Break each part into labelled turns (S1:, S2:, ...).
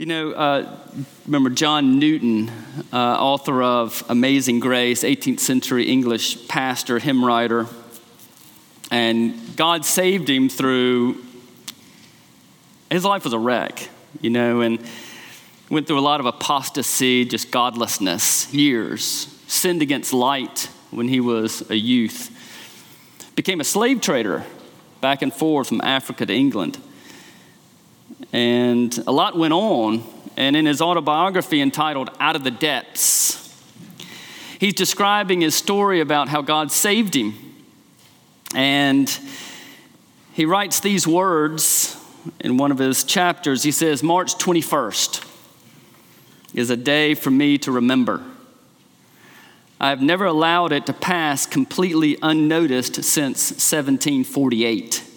S1: You know, uh, remember John Newton, uh, author of Amazing Grace, 18th century English pastor, hymn writer. And God saved him through, his life was a wreck, you know, and went through a lot of apostasy, just godlessness, years, sinned against light when he was a youth, became a slave trader back and forth from Africa to England and a lot went on. And in his autobiography entitled Out of the Depths, he's describing his story about how God saved him. And he writes these words in one of his chapters. He says, March 21st is a day for me to remember. I have never allowed it to pass completely unnoticed since 1748.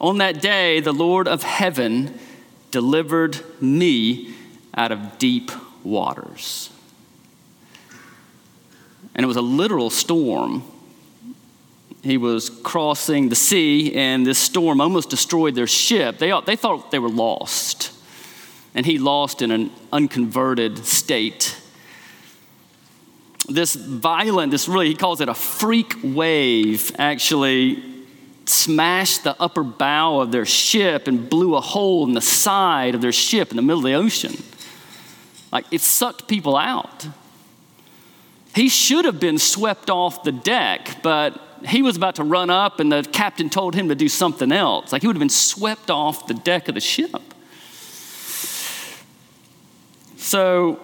S1: On that day, the Lord of heaven delivered me out of deep waters. And it was a literal storm. He was crossing the sea, and this storm almost destroyed their ship. They, they thought they were lost, and he lost in an unconverted state. This violent, this really, he calls it a freak wave, actually smashed the upper bow of their ship and blew a hole in the side of their ship in the middle of the ocean. Like it sucked people out. He should have been swept off the deck, but he was about to run up and the captain told him to do something else. Like he would have been swept off the deck of the ship. So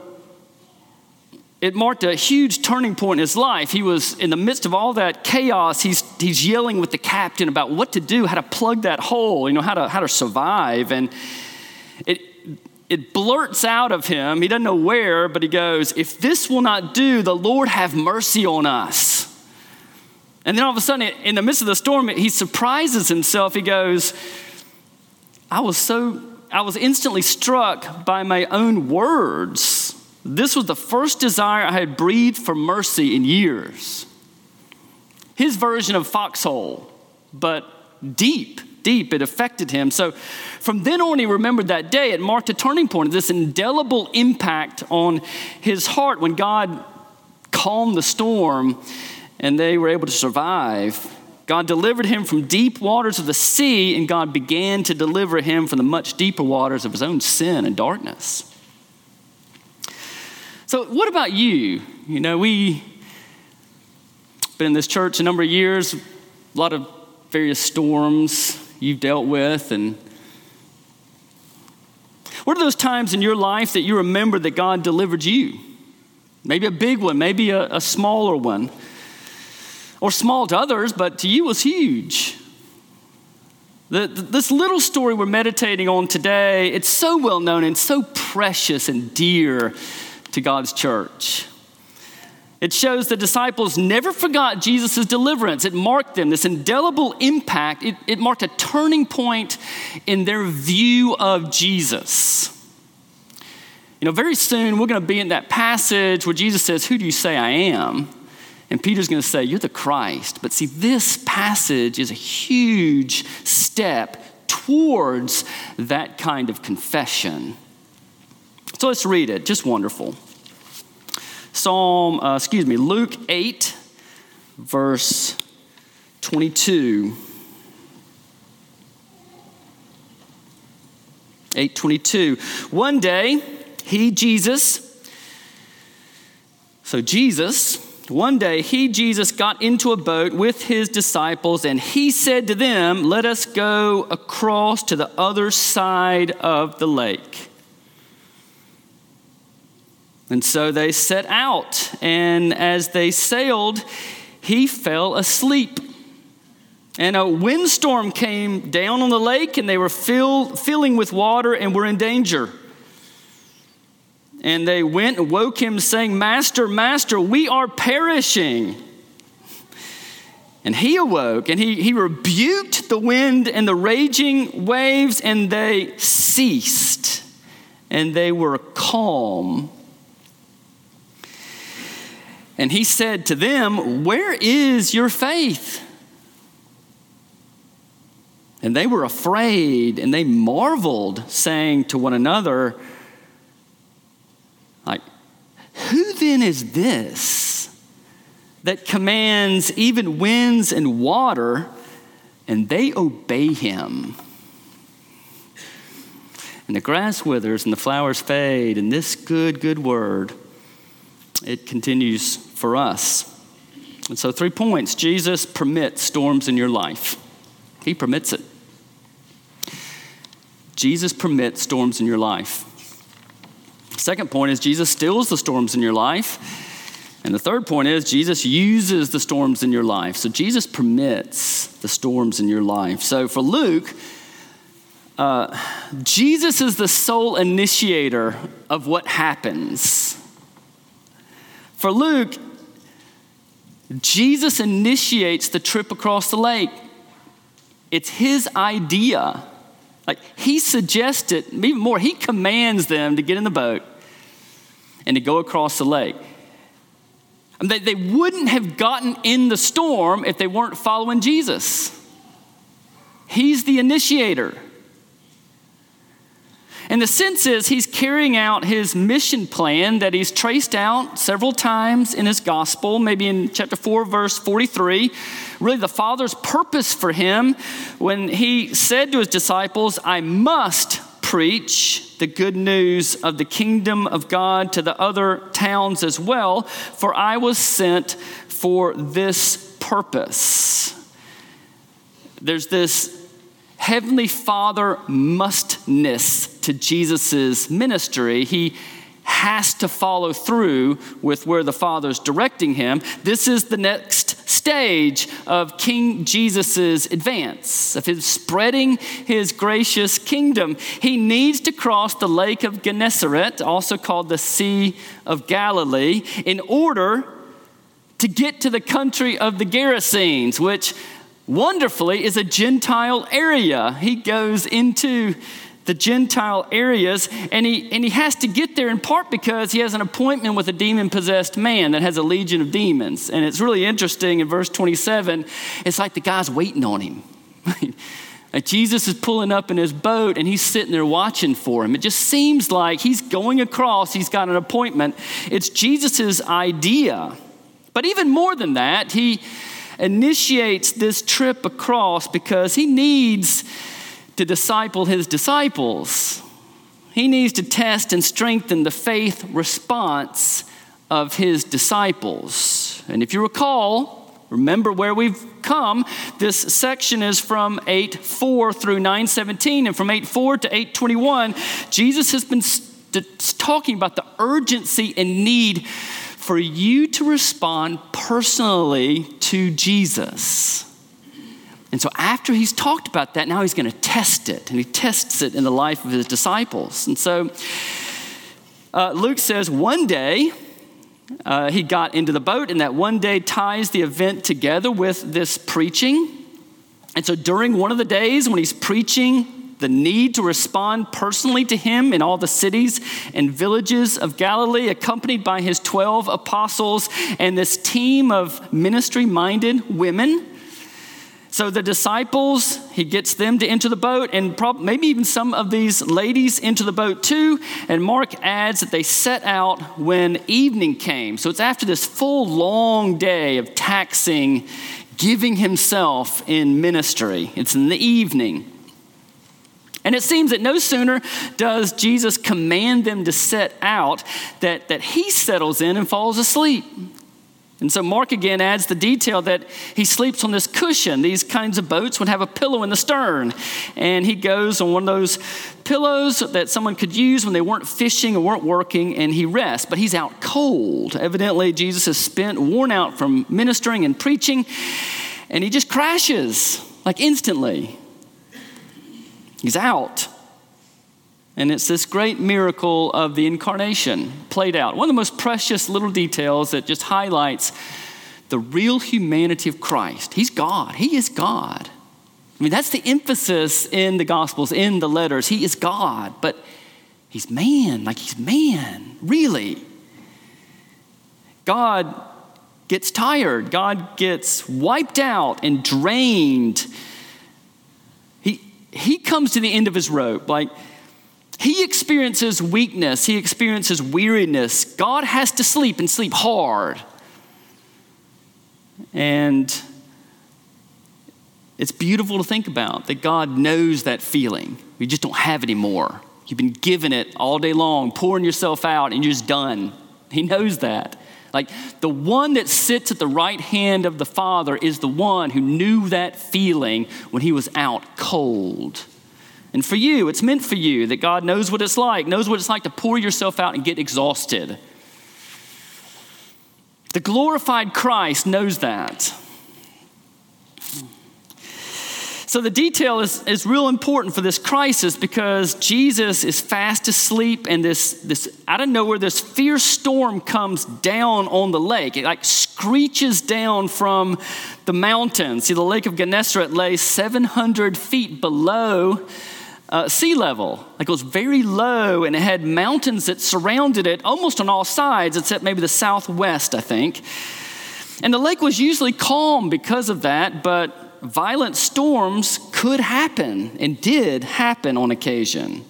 S1: it marked a huge turning point in his life. He was in the midst of all that chaos. He's, he's yelling with the captain about what to do, how to plug that hole, you know, how to, how to survive. And it, it blurts out of him, he doesn't know where, but he goes, If this will not do, the Lord have mercy on us. And then all of a sudden, in the midst of the storm, he surprises himself. He goes, I was so, I was instantly struck by my own words. This was the first desire I had breathed for mercy in years. His version of foxhole, but deep, deep, it affected him. So from then on, he remembered that day. It marked a turning point, this indelible impact on his heart when God calmed the storm and they were able to survive. God delivered him from deep waters of the sea, and God began to deliver him from the much deeper waters of his own sin and darkness. So, what about you? You know, we been in this church a number of years, a lot of various storms you've dealt with, and what are those times in your life that you remember that God delivered you? Maybe a big one, maybe a, a smaller one, or small to others, but to you was huge. The, this little story we're meditating on today, it's so well known and so precious and dear to God's church. It shows the disciples never forgot Jesus' deliverance. It marked them, this indelible impact. It, it marked a turning point in their view of Jesus. You know, very soon we're going to be in that passage where Jesus says, Who do you say I am? And Peter's going to say, You're the Christ. But see, this passage is a huge step towards that kind of confession. So let's read it. Just wonderful. Psalm, uh, excuse me, Luke 8, verse 22. 822. One day, he, Jesus, so Jesus, one day he, Jesus, got into a boat with his disciples and he said to them, Let us go across to the other side of the lake. And so they set out, and as they sailed, he fell asleep. And a windstorm came down on the lake, and they were filled, filling with water and were in danger. And they went and woke him, saying, Master, Master, we are perishing. And he awoke, and he, he rebuked the wind and the raging waves, and they ceased, and they were calm. And he said to them, Where is your faith? And they were afraid and they marveled, saying to one another, like, who then is this that commands even winds and water, and they obey him? And the grass withers and the flowers fade, and this good, good word, it continues for us. And so, three points Jesus permits storms in your life, He permits it. Jesus permits storms in your life. Second point is Jesus stills the storms in your life. And the third point is Jesus uses the storms in your life. So Jesus permits the storms in your life. So for Luke, uh, Jesus is the sole initiator of what happens. For Luke, Jesus initiates the trip across the lake. It's his idea. Like he suggested, even more, he commands them to get in the boat and to go across the lake. And they, they wouldn't have gotten in the storm if they weren't following Jesus. He's the initiator. And the sense is he's carrying out his mission plan that he's traced out several times in his gospel, maybe in chapter 4, verse 43. Really, the Father's purpose for him when he said to his disciples, I must preach the good news of the kingdom of God to the other towns as well, for I was sent for this purpose. There's this Heavenly Father mustness to Jesus' ministry. He has to follow through with where the Father's directing him. This is the next stage of King Jesus' advance, of his spreading his gracious kingdom. He needs to cross the lake of Gennesaret, also called the Sea of Galilee, in order to get to the country of the Gerasenes, which wonderfully is a Gentile area. He goes into the Gentile areas, and he, and he has to get there in part because he has an appointment with a demon possessed man that has a legion of demons. And it's really interesting in verse 27, it's like the guy's waiting on him. Jesus is pulling up in his boat and he's sitting there watching for him. It just seems like he's going across, he's got an appointment. It's Jesus' idea. But even more than that, he initiates this trip across because he needs to disciple his disciples. He needs to test and strengthen the faith response of his disciples. And if you recall, remember where we've come. This section is from 8 4 through 9 17. And from 8 4 to 8 21, Jesus has been st- talking about the urgency and need for you to respond personally to Jesus. And so, after he's talked about that, now he's going to test it, and he tests it in the life of his disciples. And so, uh, Luke says one day uh, he got into the boat, and that one day ties the event together with this preaching. And so, during one of the days when he's preaching the need to respond personally to him in all the cities and villages of Galilee, accompanied by his 12 apostles and this team of ministry minded women. So the disciples, he gets them to enter the boat, and prob- maybe even some of these ladies into the boat too. And Mark adds that they set out when evening came. So it's after this full long day of taxing, giving himself in ministry. It's in the evening. And it seems that no sooner does Jesus command them to set out that, that he settles in and falls asleep. And so Mark again adds the detail that he sleeps on this cushion. These kinds of boats would have a pillow in the stern. And he goes on one of those pillows that someone could use when they weren't fishing or weren't working, and he rests. But he's out cold. Evidently, Jesus is spent, worn out from ministering and preaching, and he just crashes like instantly. He's out. And it's this great miracle of the incarnation played out. One of the most precious little details that just highlights the real humanity of Christ. He's God, He is God. I mean, that's the emphasis in the Gospels, in the letters. He is God, but He's man, like He's man, really. God gets tired, God gets wiped out and drained he, comes to the end of his rope. Like, he experiences weakness, he experiences weariness. God has to sleep and sleep hard. And it's beautiful to think about that God knows that feeling. You just don't have it anymore. You've been given it all day long, pouring yourself out, and you're just done. He knows that. Like the one that sits at the right hand of the Father is the one who knew that feeling when he was out cold. And for you, it's meant for you that God knows what it's like, knows what it's like to pour yourself out and get exhausted. The glorified Christ knows that. So the detail is, is real important for this crisis because Jesus is fast asleep and this, this out of nowhere, this fierce storm comes down on the lake. It like screeches down from the mountains. See, the lake of Gennesaret lay 700 feet below uh, sea level. Like it was very low and it had mountains that surrounded it almost on all sides, except maybe the southwest, I think. And the lake was usually calm because of that, but violent storms could happen and did happen on occasion.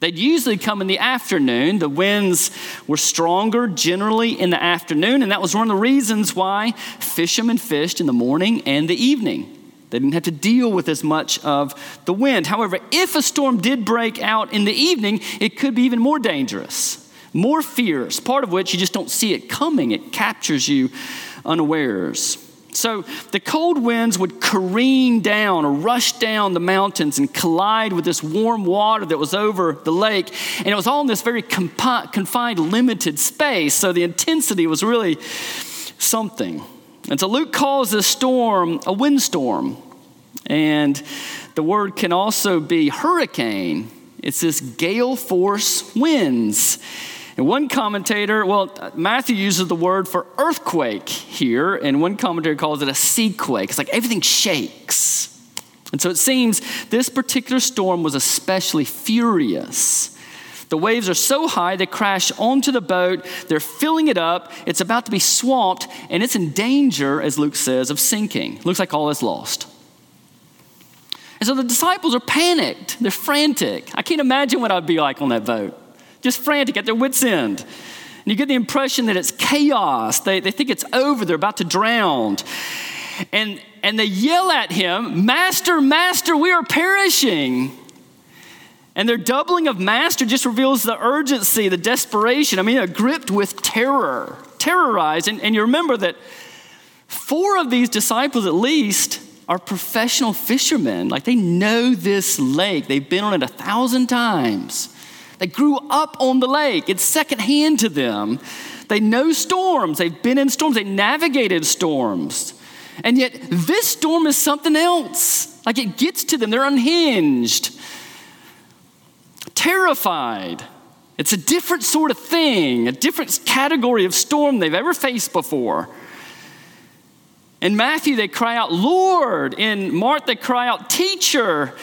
S1: They'd usually come in the afternoon. The winds were stronger generally in the afternoon, and that was one of the reasons why fishermen fished in the morning and the evening. They didn't have to deal with as much of the wind. However, if a storm did break out in the evening, it could be even more dangerous, more fierce, part of which you just don't see it coming. It captures you unawares. So the cold winds would careen down or rush down the mountains and collide with this warm water that was over the lake. And it was all in this very confined, limited space. So the intensity was really something. And so Luke calls this storm a windstorm. And the word can also be hurricane. It's this gale force winds. And one commentator, well, Matthew uses the word for earthquake here, and one commentator calls it a seaquake. It's like everything shakes. And so it seems this particular storm was especially furious. The waves are so high, they crash onto the boat, they're filling it up, it's about to be swamped, and it's in danger, as Luke says, of sinking. Looks like all is lost. And so the disciples are panicked, they're frantic. I can't imagine what I'd be like on that boat just frantic at their wits' end. And you get the impression that it's chaos. They, they think it's over, they're about to drown. And, and they yell at him, Master, Master, we are perishing. And their doubling of master just reveals the urgency, the desperation. I mean, they're gripped with terror, terrorized. And, and you remember that four of these disciples, at least, are professional fishermen. Like they know this lake, they've been on it a thousand times. They grew up on the lake, it's secondhand to them. They know storms, they've been in storms, they navigated storms. And yet, this storm is something else. Like it gets to them, they're unhinged, terrified. It's a different sort of thing, a different category of storm they've ever faced before. In Matthew, they cry out, Lord. In Mark, they cry out, Teacher.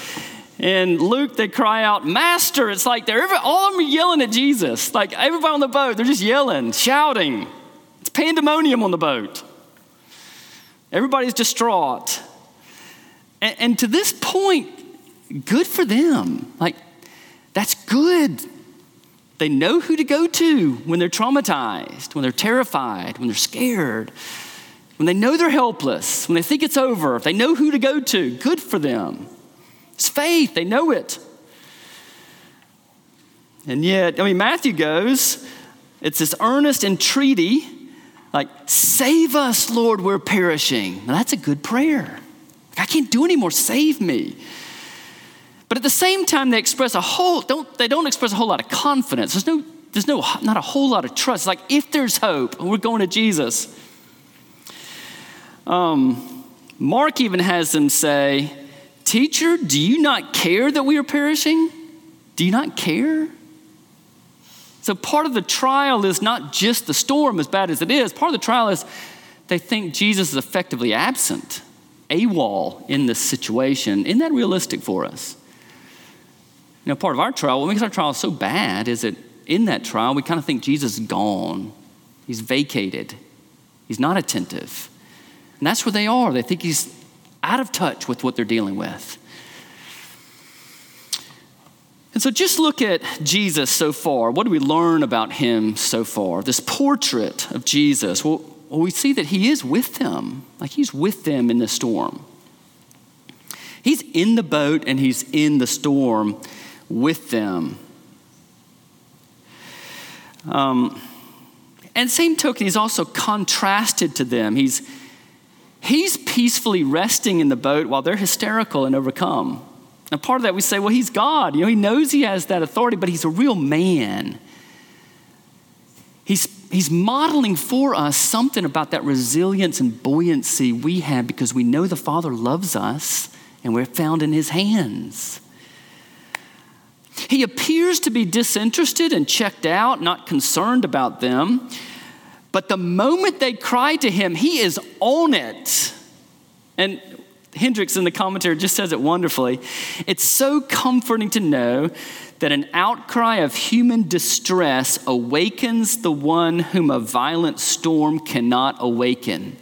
S1: In Luke, they cry out, Master. It's like they're every, all of them are yelling at Jesus. Like everybody on the boat, they're just yelling, shouting. It's pandemonium on the boat. Everybody's distraught. And, and to this point, good for them. Like, that's good. They know who to go to when they're traumatized, when they're terrified, when they're scared, when they know they're helpless, when they think it's over. If they know who to go to, good for them. It's faith, they know it. And yet, I mean, Matthew goes, it's this earnest entreaty, like, save us, Lord, we're perishing. Now, that's a good prayer. I can't do anymore, save me. But at the same time, they express a whole, don't, they don't express a whole lot of confidence. There's no, there's no, not a whole lot of trust. Like, if there's hope, we're going to Jesus. Um, Mark even has them say, Teacher, do you not care that we are perishing? Do you not care? So, part of the trial is not just the storm, as bad as it is. Part of the trial is they think Jesus is effectively absent, AWOL in this situation. Isn't that realistic for us? You know, part of our trial, what makes our trial so bad is that in that trial, we kind of think Jesus is gone, he's vacated, he's not attentive. And that's where they are. They think he's out of touch with what they're dealing with. And so just look at Jesus so far. What do we learn about him so far? This portrait of Jesus. Well, we see that he is with them, like he's with them in the storm. He's in the boat and he's in the storm with them. Um, and same token, he's also contrasted to them. He's, he's peacefully resting in the boat while they're hysterical and overcome. And part of that we say, well, he's God. You know, he knows he has that authority, but he's a real man. He's, he's modeling for us something about that resilience and buoyancy we have because we know the Father loves us and we're found in his hands. He appears to be disinterested and checked out, not concerned about them. But the moment they cry to him, he is on it. And Hendricks in the commentary just says it wonderfully. It's so comforting to know that an outcry of human distress awakens the one whom a violent storm cannot awaken.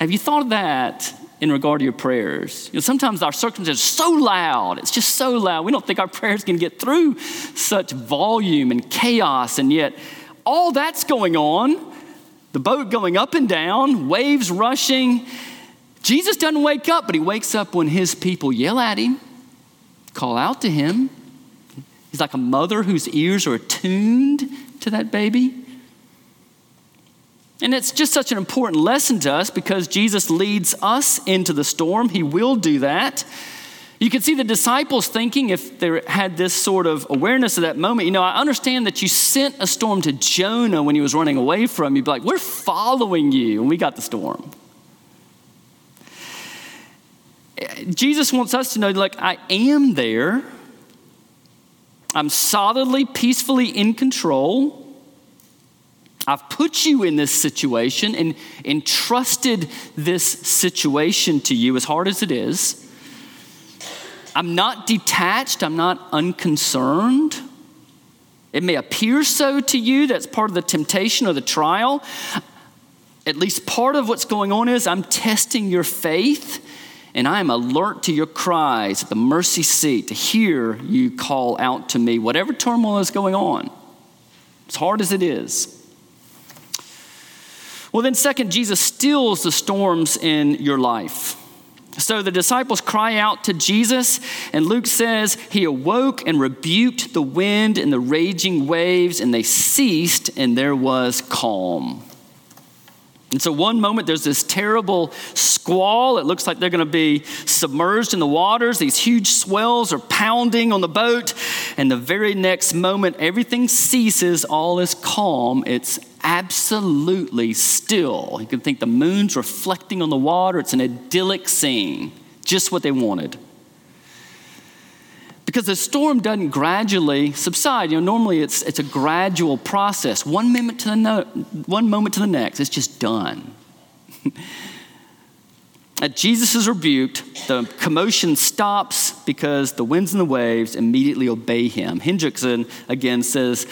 S1: Have you thought of that in regard to your prayers? You know, sometimes our circumstances are so loud, it's just so loud. We don't think our prayers can get through such volume and chaos, and yet all that's going on the boat going up and down, waves rushing Jesus doesn't wake up, but he wakes up when his people yell at him, call out to him. He's like a mother whose ears are attuned to that baby. And it's just such an important lesson to us because Jesus leads us into the storm. He will do that. You can see the disciples thinking, if they had this sort of awareness of that moment, you know, I understand that you sent a storm to Jonah when he was running away from you. Be like, we're following you, and we got the storm. Jesus wants us to know, like, I am there. I'm solidly, peacefully in control. I've put you in this situation and entrusted this situation to you, as hard as it is. I'm not detached, I'm not unconcerned. It may appear so to you, that's part of the temptation or the trial. At least part of what's going on is I'm testing your faith and I am alert to your cries at the mercy seat to hear you call out to me, whatever turmoil is going on, as hard as it is. Well, then, second, Jesus stills the storms in your life. So the disciples cry out to Jesus, and Luke says he awoke and rebuked the wind and the raging waves, and they ceased, and there was calm. And so, one moment there's this terrible squall. It looks like they're going to be submerged in the waters. These huge swells are pounding on the boat. And the very next moment, everything ceases. All is calm. It's absolutely still. You can think the moon's reflecting on the water. It's an idyllic scene, just what they wanted because the storm doesn't gradually subside. You know, normally it's, it's a gradual process. One moment to the no, one moment to the next, it's just done. At Jesus is rebuked, the commotion stops because the winds and the waves immediately obey him. Hendriksen again says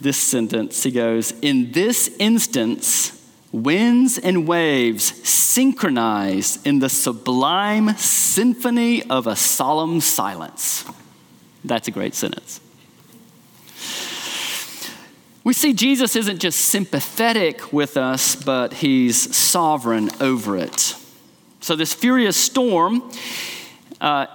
S1: this sentence. He goes, In this instance, winds and waves synchronize in the sublime symphony of a solemn silence. That's a great sentence. We see Jesus isn't just sympathetic with us, but he's sovereign over it. So, this furious storm, uh,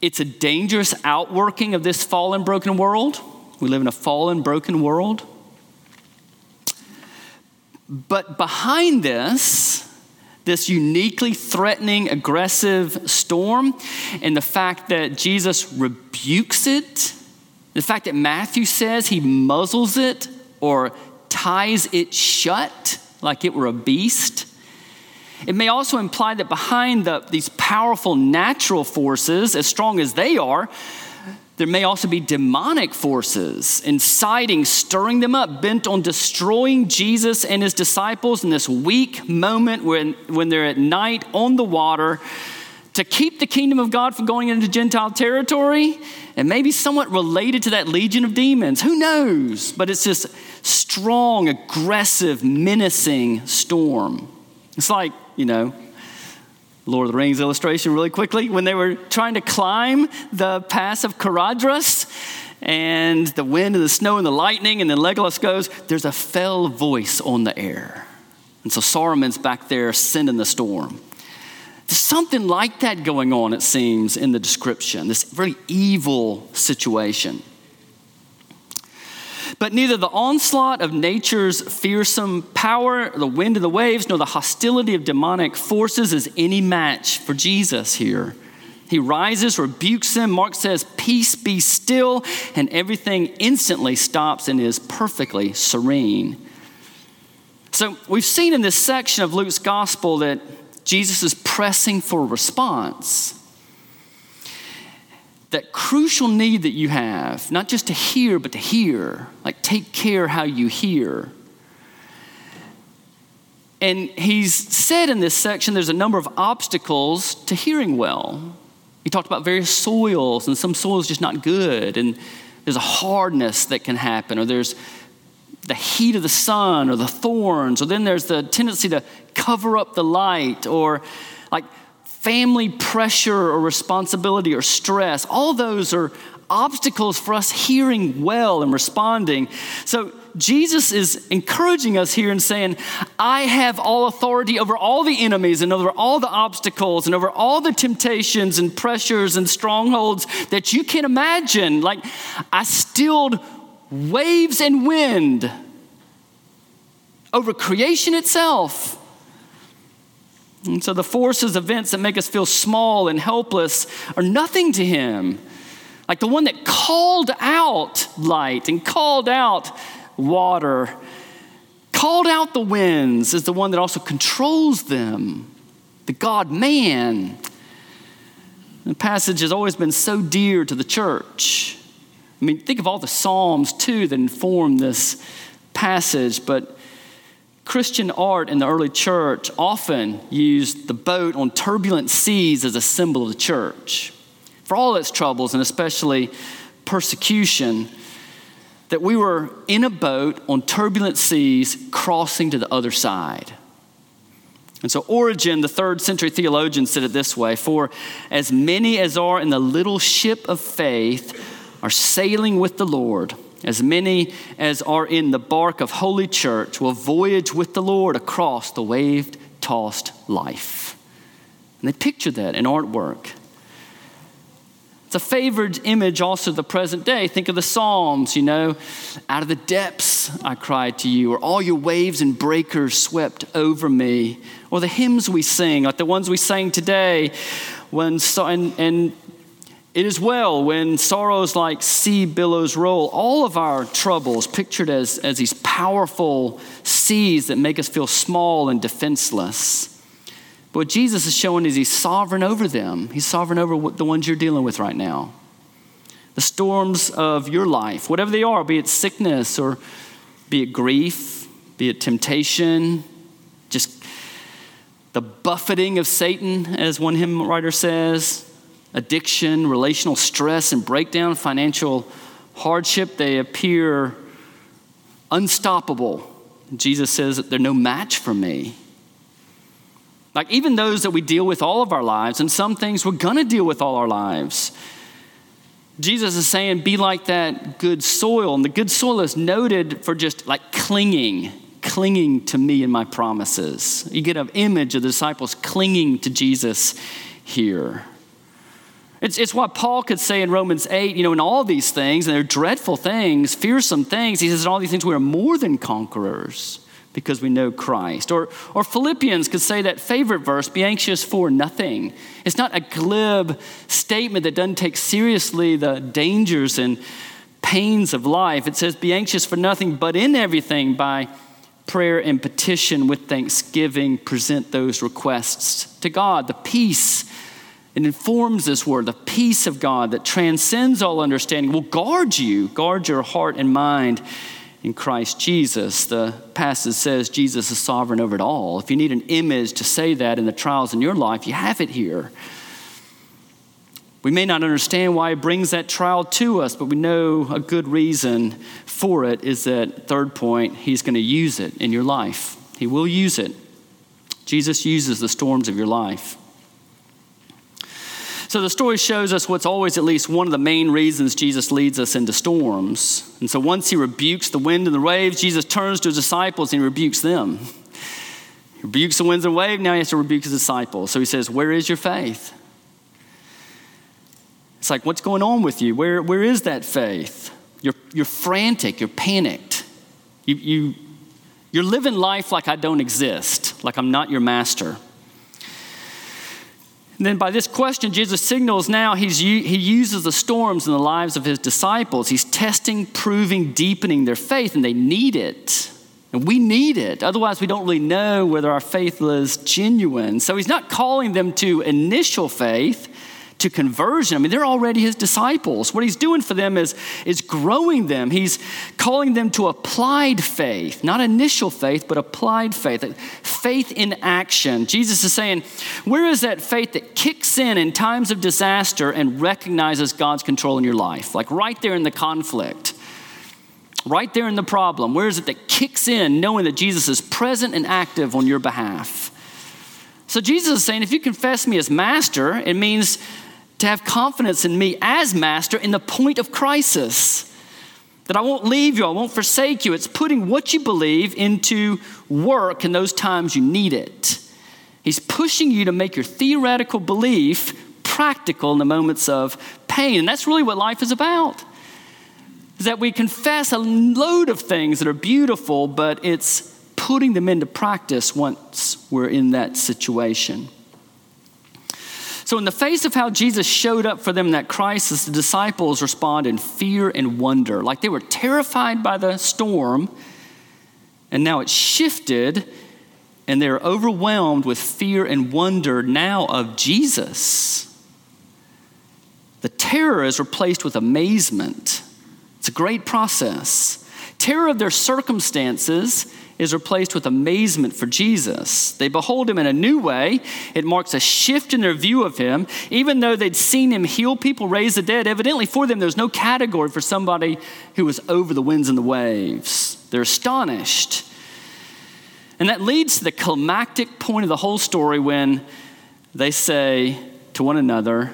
S1: it's a dangerous outworking of this fallen, broken world. We live in a fallen, broken world. But behind this, this uniquely threatening, aggressive storm, and the fact that Jesus rebukes it, the fact that Matthew says he muzzles it or ties it shut like it were a beast. It may also imply that behind the, these powerful natural forces, as strong as they are, there may also be demonic forces inciting, stirring them up, bent on destroying Jesus and his disciples in this weak moment when, when they're at night on the water to keep the kingdom of God from going into Gentile territory and maybe somewhat related to that legion of demons. Who knows? But it's this strong, aggressive, menacing storm. It's like, you know, Lord of the Rings illustration really quickly. When they were trying to climb the pass of Caradhras, and the wind and the snow and the lightning, and then Legolas goes, There's a fell voice on the air. And so Saruman's back there sending the storm. There's something like that going on, it seems, in the description, this very evil situation. But neither the onslaught of nature's fearsome power, the wind and the waves, nor the hostility of demonic forces is any match for Jesus here. He rises, rebukes them. Mark says, Peace be still, and everything instantly stops and is perfectly serene. So we've seen in this section of Luke's gospel that Jesus is pressing for response. That crucial need that you have, not just to hear, but to hear, like take care how you hear. And he's said in this section there's a number of obstacles to hearing well. He talked about various soils, and some soils just not good, and there's a hardness that can happen, or there's the heat of the sun or the thorns, or then there's the tendency to cover up the light, or like family pressure or responsibility or stress. All those are obstacles for us hearing well and responding. So Jesus is encouraging us here and saying, I have all authority over all the enemies and over all the obstacles and over all the temptations and pressures and strongholds that you can imagine. Like, I stilled waves and wind over creation itself. And so the forces, events that make us feel small and helpless are nothing to him. Like the one that called out light and called out water, called out the winds, is the one that also controls them, the God man. The passage has always been so dear to the church. I mean, think of all the Psalms, too, that inform this passage, but Christian art in the early church often used the boat on turbulent seas as a symbol of the church. For all its troubles, and especially persecution, that we were in a boat on turbulent seas crossing to the other side. And so, Origen, the third century theologian, said it this way For as many as are in the little ship of faith are sailing with the Lord, as many as are in the bark of Holy Church will voyage with the Lord across the wave tossed life. And they picture that in artwork. It's a favored image also the present day. Think of the Psalms, you know, out of the depths I cried to you, or all your waves and breakers swept over me, or the hymns we sing, like the ones we sang today, when and, and it is well when sorrows like sea billows roll, all of our troubles pictured as, as these powerful seas that make us feel small and defenseless. But what Jesus is showing is he's sovereign over them. He's sovereign over the ones you're dealing with right now. The storms of your life, whatever they are, be it sickness or be it grief, be it temptation, just the buffeting of Satan, as one hymn writer says, addiction, relational stress and breakdown, financial hardship, they appear unstoppable. Jesus says that they're no match for me. Like, even those that we deal with all of our lives, and some things we're gonna deal with all our lives. Jesus is saying, be like that good soil. And the good soil is noted for just like clinging, clinging to me and my promises. You get an image of the disciples clinging to Jesus here. It's, it's what Paul could say in Romans 8, you know, in all these things, and they're dreadful things, fearsome things, he says, in all these things we are more than conquerors because we know Christ. Or, or Philippians could say that favorite verse be anxious for nothing. It's not a glib statement that doesn't take seriously the dangers and pains of life. It says, be anxious for nothing, but in everything by prayer and petition with thanksgiving, present those requests to God. The peace it informs this word, the peace of God that transcends all understanding will guard you, guard your heart and mind in Christ Jesus. The passage says Jesus is sovereign over it all. If you need an image to say that in the trials in your life, you have it here. We may not understand why he brings that trial to us, but we know a good reason for it is that, third point, he's going to use it in your life. He will use it. Jesus uses the storms of your life. So the story shows us what's always at least one of the main reasons Jesus leads us into storms. And so once he rebukes the wind and the waves, Jesus turns to his disciples and he rebukes them. He rebukes the winds and waves, now he has to rebuke his disciples. So he says, Where is your faith? It's like, what's going on with you? Where, where is that faith? You're, you're frantic, you're panicked. You, you, you're living life like I don't exist, like I'm not your master. And then by this question, Jesus signals now he's, he uses the storms in the lives of his disciples. He's testing, proving, deepening their faith, and they need it. And we need it. Otherwise, we don't really know whether our faith is genuine. So he's not calling them to initial faith, to conversion. I mean, they're already his disciples. What he's doing for them is, is growing them. He's calling them to applied faith, not initial faith, but applied faith. Faith in action. Jesus is saying, where is that faith that kicks in in times of disaster and recognizes God's control in your life? Like right there in the conflict. Right there in the problem. Where is it that kicks in knowing that Jesus is present and active on your behalf? So Jesus is saying, if you confess me as master, it means to have confidence in me as master in the point of crisis. That I won't leave you, I won't forsake you. It's putting what you believe into work in those times you need it. He's pushing you to make your theoretical belief practical in the moments of pain. And that's really what life is about. Is that we confess a load of things that are beautiful, but it's putting them into practice once we're in that situation. So, in the face of how Jesus showed up for them in that crisis, the disciples respond in fear and wonder. Like they were terrified by the storm, and now it's shifted, and they're overwhelmed with fear and wonder now of Jesus. The terror is replaced with amazement. It's a great process. Terror of their circumstances is replaced with amazement for Jesus. They behold him in a new way. It marks a shift in their view of him. Even though they'd seen him heal people, raise the dead, evidently for them, there's no category for somebody who was over the winds and the waves. They're astonished. And that leads to the climactic point of the whole story when they say to one another,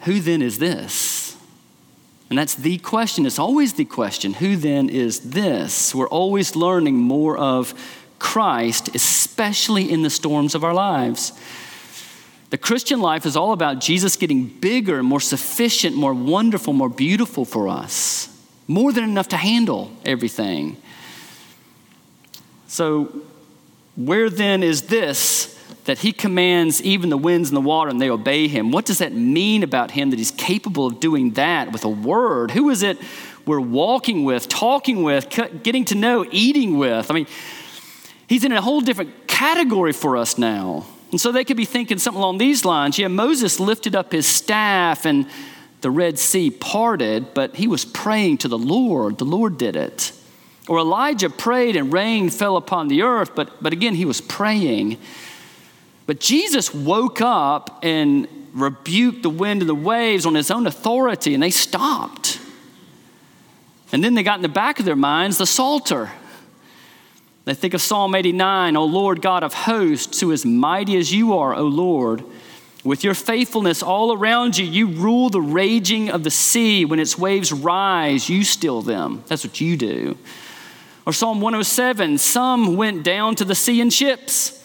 S1: Who then is this? And that's the question. It's always the question who then is this? We're always learning more of Christ, especially in the storms of our lives. The Christian life is all about Jesus getting bigger, more sufficient, more wonderful, more beautiful for us, more than enough to handle everything. So, where then is this that he commands even the winds and the water and they obey him. What does that mean about him that he's capable of doing that with a word? Who is it we're walking with, talking with, getting to know, eating with? I mean, he's in a whole different category for us now. And so they could be thinking something along these lines. Yeah, Moses lifted up his staff and the Red Sea parted, but he was praying to the Lord. The Lord did it. Or Elijah prayed and rain fell upon the earth, but, but again, he was praying. But Jesus woke up and rebuked the wind and the waves on his own authority, and they stopped. And then they got in the back of their minds the Psalter. They think of Psalm 89, O Lord God of hosts, who is mighty as you are, O Lord. With your faithfulness all around you, you rule the raging of the sea. When its waves rise, you still them. That's what you do. Or Psalm 107 Some went down to the sea in ships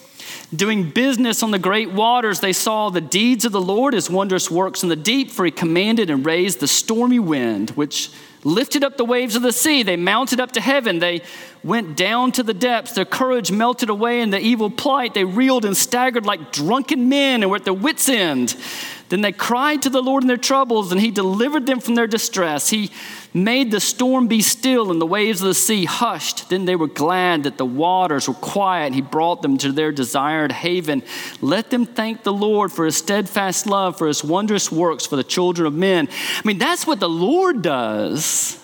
S1: Doing business on the great waters, they saw the deeds of the Lord, his wondrous works in the deep, for he commanded and raised the stormy wind, which lifted up the waves of the sea. They mounted up to heaven. They went down to the depths. Their courage melted away in the evil plight. They reeled and staggered like drunken men and were at their wits' end. Then they cried to the Lord in their troubles, and he delivered them from their distress. He made the storm be still and the waves of the sea hushed. Then they were glad that the waters were quiet. He brought them to their desired haven. Let them thank the Lord for his steadfast love, for his wondrous works for the children of men. I mean, that's what the Lord does.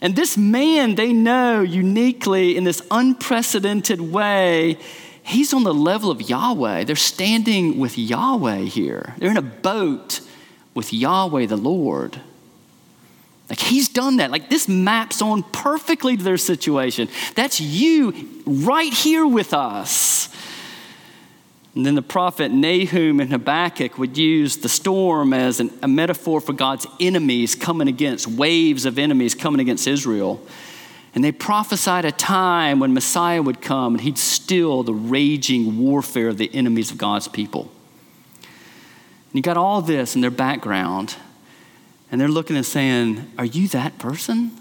S1: And this man, they know uniquely in this unprecedented way, he's on the level of Yahweh. They're standing with Yahweh here. They're in a boat with Yahweh the Lord. Like he's done that. Like this maps on perfectly to their situation. That's you right here with us. And then the prophet Nahum and Habakkuk would use the storm as an, a metaphor for God's enemies coming against, waves of enemies coming against Israel. And they prophesied a time when Messiah would come and he'd still the raging warfare of the enemies of God's people. And you got all this in their background, and they're looking and saying, Are you that person?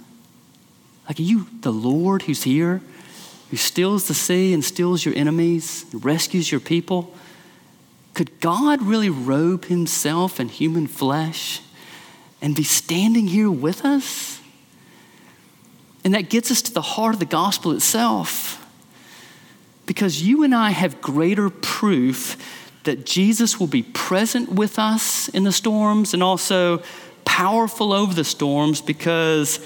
S1: Like, are you the Lord who's here? who stills the sea and stills your enemies, rescues your people? Could God really robe himself in human flesh and be standing here with us? And that gets us to the heart of the gospel itself. Because you and I have greater proof that Jesus will be present with us in the storms and also powerful over the storms because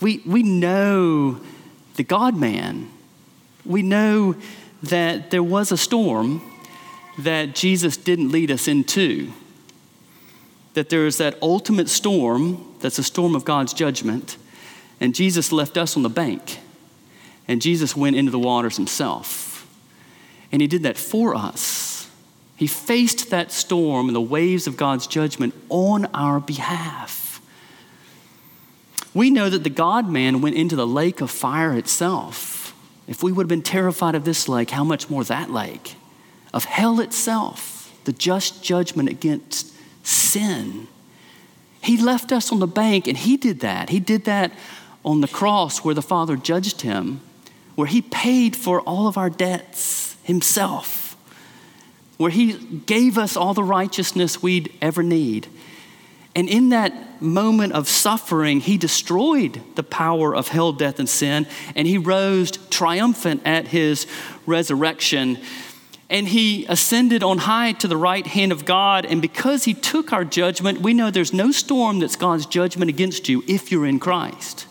S1: we, we know the God man we know that there was a storm that Jesus didn't lead us into. That there is that ultimate storm that's a storm of God's judgment, and Jesus left us on the bank, and Jesus went into the waters himself. And he did that for us. He faced that storm and the waves of God's judgment on our behalf. We know that the God man went into the lake of fire itself if we would have been terrified of this lake, how much more that lake? Of hell itself, the just judgment against sin. He left us on the bank and he did that. He did that on the cross where the Father judged him, where he paid for all of our debts himself, where he gave us all the righteousness we'd ever need. And in that moment of suffering, he destroyed the power of hell, death, and sin, and he rose triumphant at his resurrection. And he ascended on high to the right hand of God. And because he took our judgment, we know there's no storm that's God's judgment against you if you're in Christ.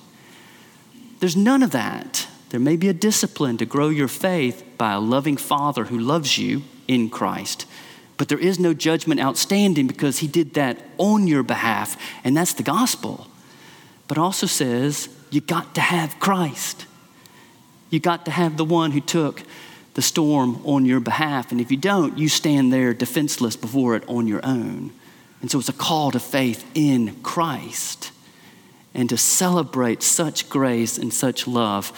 S1: There's none of that. There may be a discipline to grow your faith by a loving Father who loves you in Christ. But there is no judgment outstanding because he did that on your behalf, and that's the gospel. But also says you got to have Christ. You got to have the one who took the storm on your behalf. And if you don't, you stand there defenseless before it on your own. And so it's a call to faith in Christ and to celebrate such grace and such love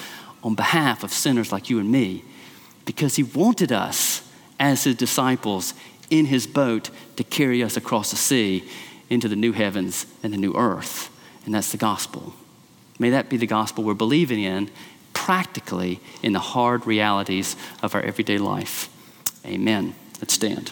S1: on behalf of sinners like you and me because he wanted us as his disciples in his boat to carry us across the sea into the new heavens and the new earth. And that's the gospel. May that be the gospel we're believing in practically in the hard realities of our everyday life. Amen. Let's stand.